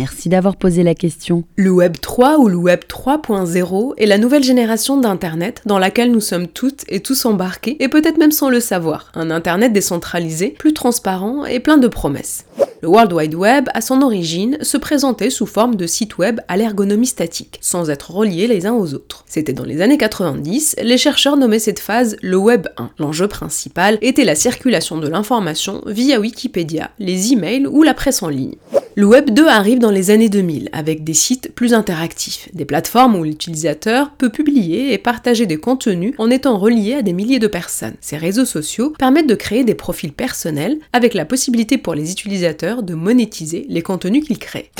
Merci d'avoir posé la question. Le Web 3 ou le Web 3.0 est la nouvelle génération d'Internet dans laquelle nous sommes toutes et tous embarqués, et peut-être même sans le savoir. Un Internet décentralisé, plus transparent et plein de promesses. Le World Wide Web, à son origine, se présentait sous forme de sites web à l'ergonomie statique, sans être reliés les uns aux autres. C'était dans les années 90, les chercheurs nommaient cette phase le Web 1. L'enjeu principal était la circulation de l'information via Wikipédia, les emails ou la presse en ligne. Le Web 2 arrive dans les années 2000 avec des sites plus interactifs, des plateformes où l'utilisateur peut publier et partager des contenus en étant relié à des milliers de personnes. Ces réseaux sociaux permettent de créer des profils personnels avec la possibilité pour les utilisateurs de monétiser les contenus qu'ils créent.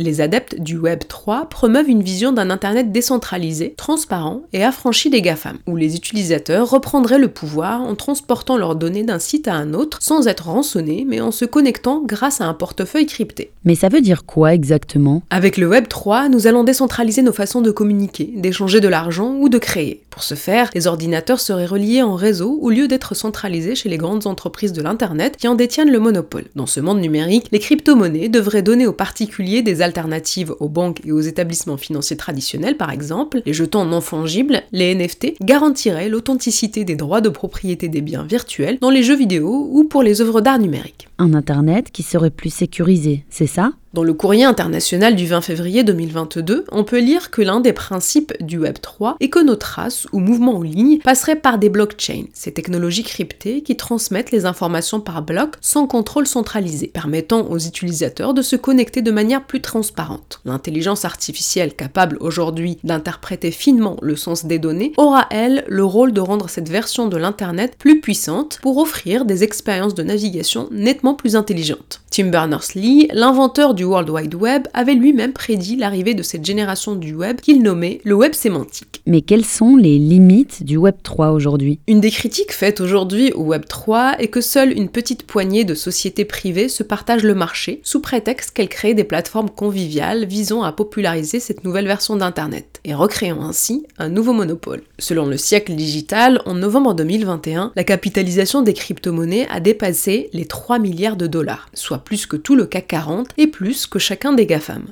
Les adeptes du Web 3 promeuvent une vision d'un Internet décentralisé, transparent et affranchi des GAFAM, où les utilisateurs reprendraient le pouvoir en transportant leurs données d'un site à un autre sans être rançonnés, mais en se connectant grâce à un portefeuille crypté. Mais ça veut dire quoi exactement? Avec le Web 3, nous allons décentraliser nos façons de communiquer, d'échanger de l'argent ou de créer. Pour ce faire, les ordinateurs seraient reliés en réseau au lieu d'être centralisés chez les grandes entreprises de l'Internet qui en détiennent le monopole. Dans ce monde numérique, les crypto-monnaies devraient donner aux particuliers des alternatives aux banques et aux établissements financiers traditionnels par exemple, les jetons non fongibles, les NFT, garantiraient l'authenticité des droits de propriété des biens virtuels dans les jeux vidéo ou pour les œuvres d'art numérique. Un Internet qui serait plus sécurisé, c'est ça? Dans le courrier international du 20 février 2022, on peut lire que l'un des principes du Web 3 est que nos traces ou mouvements en ligne passeraient par des blockchains, ces technologies cryptées qui transmettent les informations par bloc sans contrôle centralisé, permettant aux utilisateurs de se connecter de manière plus transparente. L'intelligence artificielle capable aujourd'hui d'interpréter finement le sens des données aura, elle, le rôle de rendre cette version de l'Internet plus puissante pour offrir des expériences de navigation nettement plus intelligentes. Tim Berners-Lee, l'inventeur du World Wide Web, avait lui-même prédit l'arrivée de cette génération du web qu'il nommait le web sémantique. Mais quelles sont les limites du Web 3 aujourd'hui? Une des critiques faites aujourd'hui au Web 3 est que seule une petite poignée de sociétés privées se partagent le marché, sous prétexte qu'elles créent des plateformes conviviales visant à populariser cette nouvelle version d'Internet, et recréant ainsi un nouveau monopole. Selon le siècle digital, en novembre 2021, la capitalisation des crypto-monnaies a dépassé les 3 milliards de dollars, soit plus que tout le CAC 40 et plus que chacun des GAFAM.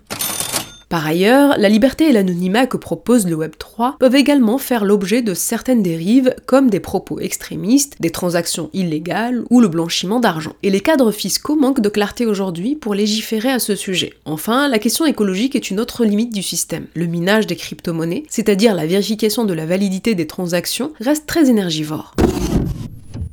Par ailleurs, la liberté et l'anonymat que propose le Web3 peuvent également faire l'objet de certaines dérives comme des propos extrémistes, des transactions illégales ou le blanchiment d'argent. Et les cadres fiscaux manquent de clarté aujourd'hui pour légiférer à ce sujet. Enfin, la question écologique est une autre limite du système. Le minage des crypto-monnaies, c'est-à-dire la vérification de la validité des transactions, reste très énergivore.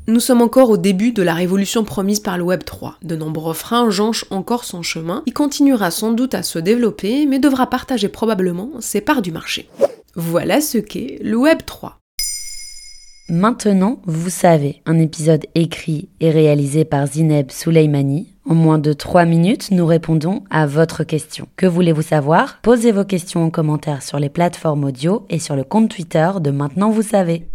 Nous sommes encore au début de la révolution promise par le Web 3. De nombreux freins jonchent encore son chemin. Il continuera sans doute à se développer, mais devra partager probablement ses parts du marché. Voilà ce qu'est le Web 3. Maintenant, vous savez, un épisode écrit et réalisé par Zineb Souleimani. En moins de 3 minutes, nous répondons à votre question. Que voulez-vous savoir? Posez vos questions en commentaire sur les plateformes audio et sur le compte Twitter de Maintenant vous savez.